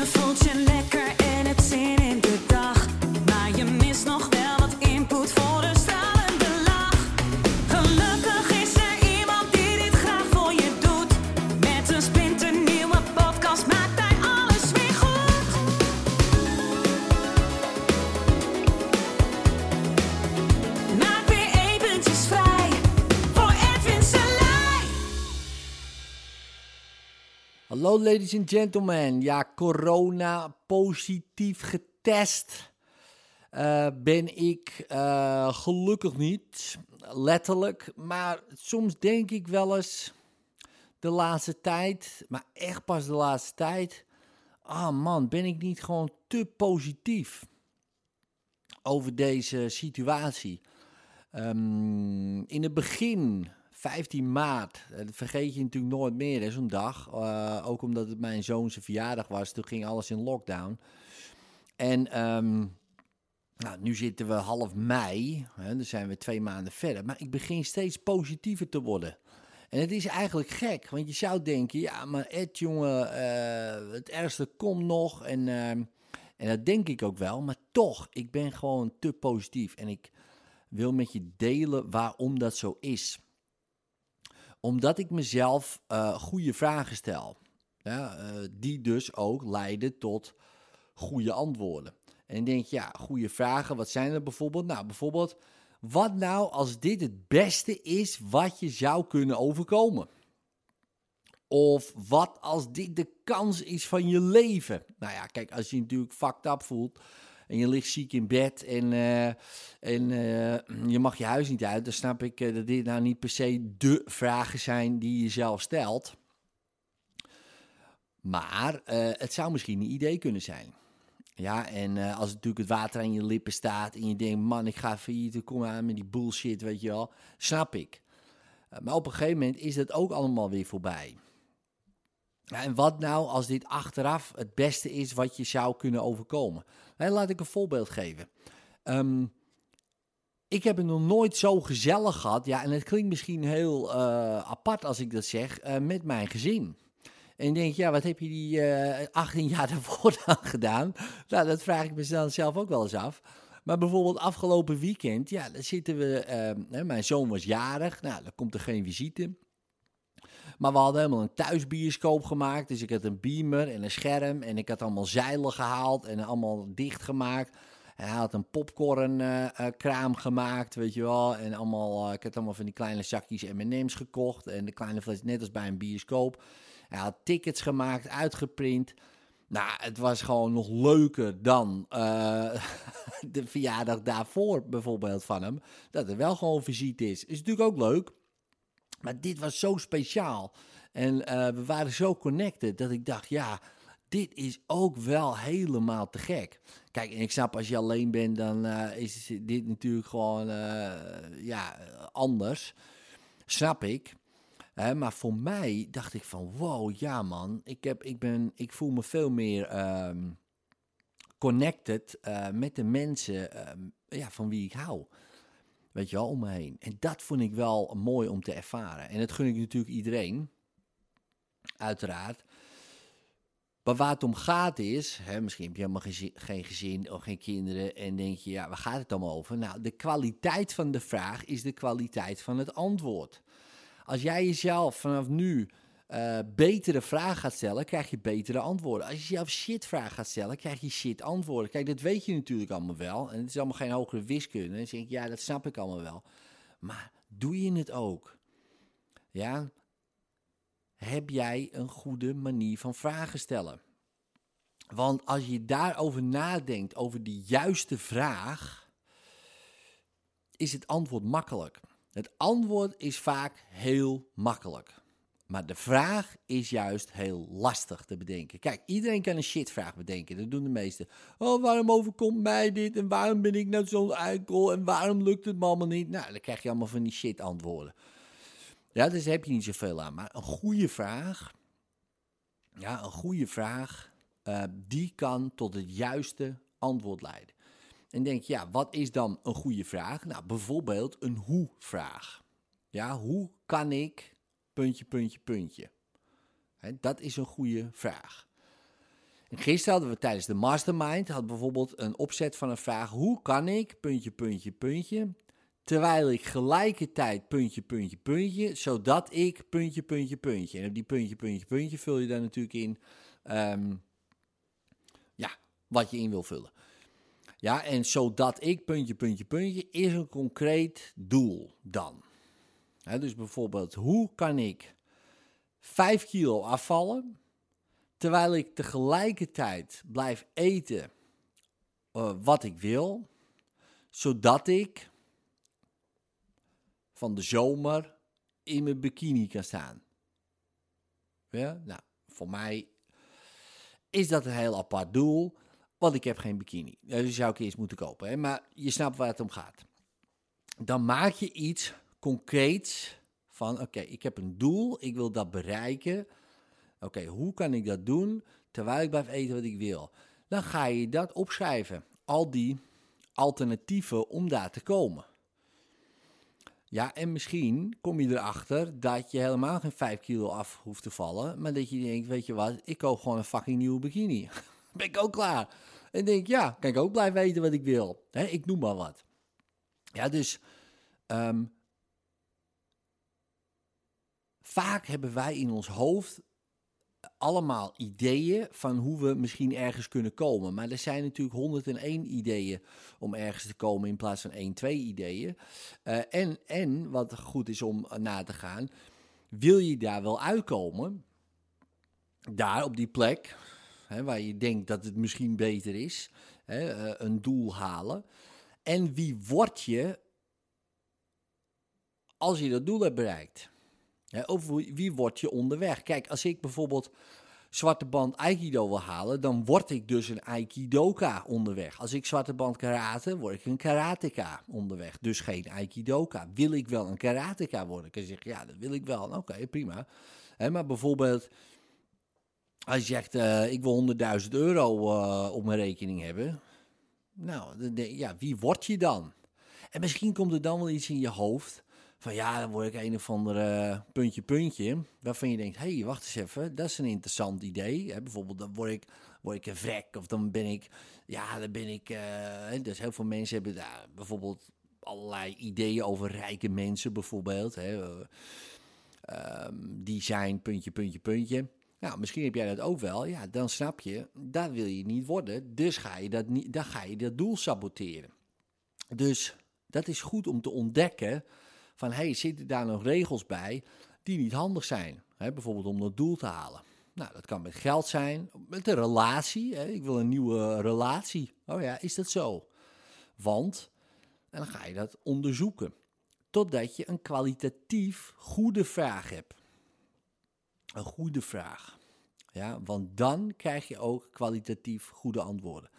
Je voelt Hallo ladies and gentlemen. Ja, corona positief getest eh, ben ik eh, gelukkig niet, letterlijk. Maar soms denk ik wel eens de laatste tijd, maar echt pas de laatste tijd. Ah man, ben ik niet gewoon te positief over deze situatie? Ehm, in het begin, 15 maart, eh, dat vergeet je natuurlijk nooit meer, hè, zo'n dag. Eh, ook omdat het mijn zoon zijn verjaardag was, toen ging alles in lockdown. En ehm, nou, nu zitten we half mei, hè, dan zijn we twee maanden verder. Maar ik begin steeds positiever te worden. En het is eigenlijk gek, want je zou denken, ja, maar Ed, jongen, eh, het ergste komt nog. En, ehm, en dat denk ik ook wel, maar toch, ik ben gewoon te positief. En ik wil met je delen waarom dat zo is. Omdat ik mezelf eh, goede vragen stel. Ja, eh, die dus ook leiden tot goede antwoorden. En ik denk, ja, goede vragen, wat zijn er bijvoorbeeld? Nou, bijvoorbeeld, wat nou als dit het beste is wat je zou kunnen overkomen? Of wat als dit de kans is van je leven? Nou ja, kijk, als je je natuurlijk fucked up voelt en je ligt ziek in bed en, eh, en eh, je mag je huis niet uit, dan snap ik eh, dat dit nou niet per se de vragen zijn die je zelf stelt. Maar het zou misschien een idee kunnen zijn. Ja, en als natuurlijk het water aan je lippen staat en je denkt, man, ik ga failliet, kom aan met die bullshit, weet je wel, snap ik. Maar op een gegeven moment is dat ook allemaal weer voorbij. En wat nou als dit achteraf het beste is wat je zou kunnen overkomen? Laat ik een voorbeeld geven. Ehm, ik heb het nog nooit zo gezellig gehad. Ja, en het klinkt misschien heel eh, apart als ik dat zeg, eh, met mijn gezin. En je denkt, ja, wat heb je die eh 18 jaar daarvoor dan gedaan? Nou, dat vraag ik mezelf zelf ook wel eens af. Maar bijvoorbeeld afgelopen weekend, ja, dan zitten we... eh, hè, mijn zoon was jarig, nou, dan komt er geen visite. Maar we hadden helemaal een thuisbioscoop gemaakt. Dus ik had een beamer en een scherm. En ik had allemaal zeilen gehaald en allemaal dichtgemaakt. En hij had een popcornkraam gemaakt, weet je wel. En allemaal, eh, ik had allemaal van die kleine zakjes M&M's gekocht. En de kleine fles, net als bij een bioscoop. Hij had tickets gemaakt, uitgeprint. Nou, het was gewoon nog leuker dan eh, de verjaardag daarvoor bijvoorbeeld van hem. Dat er wel gewoon visite is. Is natuurlijk ook leuk. Maar dit was zo speciaal. En eh, we waren zo connected dat ik dacht, ja, dit is ook wel helemaal te gek. Kijk, en ik snap als je alleen bent, dan eh, is dit natuurlijk gewoon eh, ja, anders. Snap ik. Maar voor mij dacht ik van, wow, ja man, ik, heb, ik, ben, ik voel me veel meer ehm, connected met de mensen ehm, ja, van wie ik hou. Weet je wel, om me heen. En dat vond ik wel mooi om te ervaren. En dat gun ik natuurlijk iedereen. Uiteraard. Maar waar het om gaat is, hè, misschien heb je helemaal geen zi- geen gezin of geen kinderen en denk je, ja, waar gaat het allemaal over? Nou, de kwaliteit van de vraag is de kwaliteit van het antwoord. Als jij jezelf vanaf nu eh, betere vragen gaat stellen, krijg je betere antwoorden. Als je jezelf shit vragen gaat stellen, krijg je shit antwoorden. Kijk, dat weet je natuurlijk allemaal wel. En het is allemaal geen hogere wiskunde. Dan denk ik, ja, dat snap ik allemaal wel. Maar doe je het ook? Ja, heb jij een goede manier van vragen stellen? Want als je daarover nadenkt, over de juiste vraag, is het antwoord makkelijk. Het antwoord is vaak heel makkelijk. Maar de vraag is juist heel lastig te bedenken. Kijk, iedereen kan een shitvraag bedenken. Dat doen de meesten. Oh, waarom overkomt mij dit? En waarom ben ik nou zo'n eikel? En waarom lukt het me allemaal niet? Nou, dan krijg je allemaal van die shit antwoorden. Ja, dus daar heb je niet zoveel aan. Maar een goede vraag, ja, een goede vraag, eh, die kan tot het juiste antwoord leiden. En denk je, ja, wat is dan een goede vraag? Nou, bijvoorbeeld een hoe-vraag. Ja, hoe kan ik, puntje, puntje, puntje. Dat is een goede vraag. En gisteren hadden we tijdens de mastermind had bijvoorbeeld een opzet van een vraag: hoe kan ik puntje, puntje, puntje, terwijl ik gelijkertijd puntje, puntje, puntje, zodat ik puntje, puntje, puntje. En op die puntje, puntje, puntje vul je daar natuurlijk in, ehm, ja, wat je in wil vullen. Ja, en zodat ik puntje, puntje, puntje is een concreet doel dan. Dus bijvoorbeeld, hoe kan ik 5 kilo afvallen, terwijl ik tegelijkertijd blijf eten uh, wat ik wil, zodat ik van de zomer in mijn bikini kan staan. Ja, nou, voor mij is dat een heel apart doel, want ik heb geen bikini. Dus zou ik eerst moeten kopen. Hè? Maar je snapt waar het om gaat. Dan maak je iets concreets van, oké, ik heb een doel, ik wil dat bereiken. Oké, hoe kan ik dat doen terwijl ik blijf eten wat ik wil? Dan ga je dat opschrijven. Al die alternatieven om daar te komen. Ja, en misschien kom je erachter dat je helemaal geen 5 kilo af hoeft te vallen. Maar dat je denkt, weet je wat, ik koop gewoon een fucking nieuwe bikini. ben ik ook klaar. En denk, ja, kan ik ook blijven weten wat ik wil. Ik noem maar wat. Ja, dus um, vaak hebben wij in ons hoofd allemaal ideeën van hoe we misschien ergens kunnen komen. Maar er zijn natuurlijk 101 ideeën om ergens te komen in plaats van 1, 2 ideeën. Uh, en, en wat goed is om na te gaan, wil je daar wel uitkomen? Daar op die plek, hè, waar je denkt dat het misschien beter is, hè, uh, een doel halen. En wie word je als je dat doel hebt bereikt? Ja, of wie word je onderweg? Kijk, als ik bijvoorbeeld zwarte band Aikido wil halen, dan word ik dus een Aikidoka onderweg. Als ik zwarte band karate, word ik een karateka onderweg. Dus geen Aikidoka. Wil ik wel een karateka worden? Kan zeggen, ja, dat wil ik wel. Oké, prima. maar bijvoorbeeld, als je zegt, uh, ik wil 100.000 euro uh, op mijn rekening hebben. Nou, ja, wie word je dan? En misschien komt er dan wel iets in je hoofd van ja, dan word ik een of ander puntje, puntje. Waarvan je denkt, hé, hey, wacht eens even, dat is een interessant idee. Hè, bijvoorbeeld, dan word ik, word ik een vrek of dan ben ik, ja, dan ben ik... Uh, dus heel veel mensen hebben daar bijvoorbeeld allerlei ideeën over rijke mensen bijvoorbeeld. Hè, um, die zijn puntje, puntje, puntje. Nou, misschien heb jij dat ook wel. Ja, dan snap je, daar wil je niet worden. Dus ga je dat, niet, dan ga je dat doel saboteren. Dus dat is goed om te ontdekken van hey, zitten daar nog regels bij die niet handig zijn? Hè, bijvoorbeeld om dat doel te halen. Nou, dat kan met geld zijn, met een relatie. Hè. Ik wil een nieuwe relatie. Oh ja, is dat zo? Want, en dan ga je dat onderzoeken. Totdat je een kwalitatief goede vraag hebt. Een goede vraag. Ja, want dan krijg je ook kwalitatief goede antwoorden.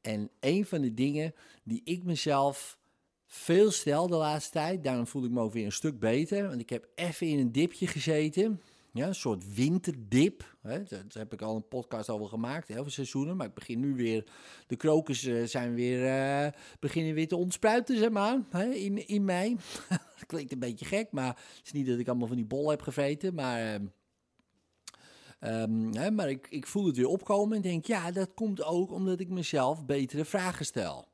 En een van de dingen die ik mezelf veel stel de laatste tijd. Daarom voel ik me ook weer een stuk beter. Want ik heb even in een dipje gezeten. Ja, een soort winterdip. Hè. Daar heb ik al een podcast over gemaakt, heel veel seizoenen. Maar ik begin nu weer. De krokus uh, zijn weer. Uh, beginnen weer te ontspruiten, zeg maar. Hè, in, in mei. dat klinkt een beetje gek, maar het is niet dat ik allemaal van die bollen heb gegeten. Maar. Um, hè, maar ik, ik voel het weer opkomen en denk, ja, dat komt ook omdat ik mezelf betere vragen stel.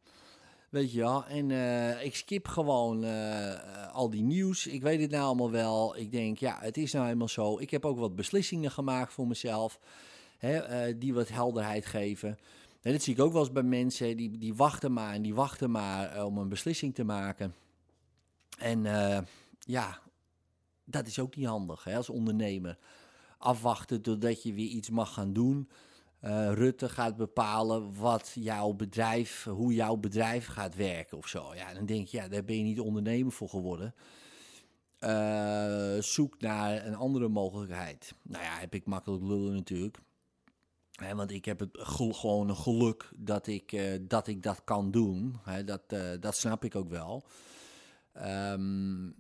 Weet je wel. En uh, ik skip gewoon uh, al die nieuws. Ik weet het nou allemaal wel. Ik denk, ja, het is nou helemaal zo. Ik heb ook wat beslissingen gemaakt voor mezelf. Hè, uh, die wat helderheid geven. En dat zie ik ook wel eens bij mensen. Die, die wachten maar en die wachten maar om een beslissing te maken. En ja, dat is ook niet handig hè, als ondernemer. Afwachten totdat je weer iets mag gaan doen uh, Rutte gaat bepalen wat jouw bedrijf, hoe jouw bedrijf gaat werken of zo. Ja, dan denk je, ja, daar ben je niet ondernemer voor geworden. Uh, zoek naar een andere mogelijkheid. Nou ja, heb ik makkelijk lullen natuurlijk. Want ik heb het gewoon een geluk dat ik, uh, dat, ik dat kan doen. Dat, dat snap ik ook wel. Um,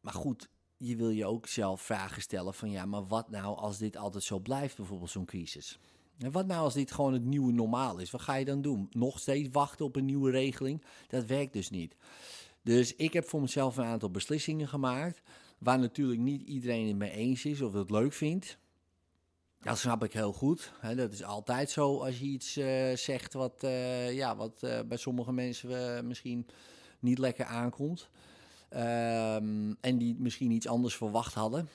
maar goed, je wil je ook zelf vragen stellen van ja, maar wat nou als dit altijd zo blijft, bijvoorbeeld zo'n crisis? En wat nou als dit gewoon het nieuwe normaal is? Wat ga je dan doen? Nog steeds wachten op een nieuwe regeling? Dat werkt dus niet. Dus ik heb voor mezelf een aantal beslissingen gemaakt. Waar natuurlijk niet iedereen het mee eens is of het leuk vindt. Dat snap ik heel goed. Dat is altijd zo als je iets eh, zegt wat, eh, ja, wat eh, bij sommige mensen misschien niet lekker aankomt. Ehm, en die misschien iets anders verwacht hadden.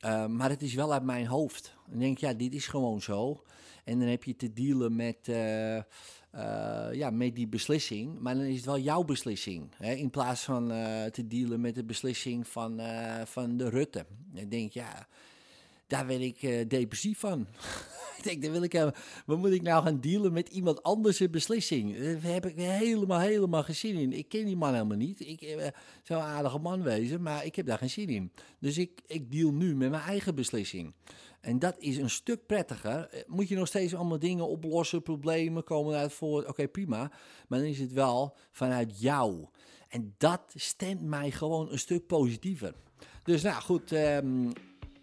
Ehm, maar het is wel uit mijn hoofd. Dan denk ik, ja, dit is gewoon zo. En dan heb je te dealen met, eh, eh, ja, met die beslissing. Maar dan is het wel jouw beslissing. Hè? In plaats van eh, te dealen met de beslissing van, eh, van de Rutte. Dan denk ik, ja, daar werd ik eh, depressief van. ik denk, dan wil ik, eh, wat moet ik nou gaan dealen met iemand anders' beslissing? Daar heb ik helemaal, helemaal geen zin in. Ik ken die man helemaal niet. Ik eh, zou een aardige man wezen, maar ik heb daar geen zin in. Dus ik, ik deal nu met mijn eigen beslissing. En dat is een stuk prettiger. Eh, Moet je nog steeds allemaal dingen oplossen, problemen komen uit voor. Oké, prima. Maar dan is het wel vanuit jou. En dat stemt mij gewoon een stuk positiever. Dus nou goed, ehm,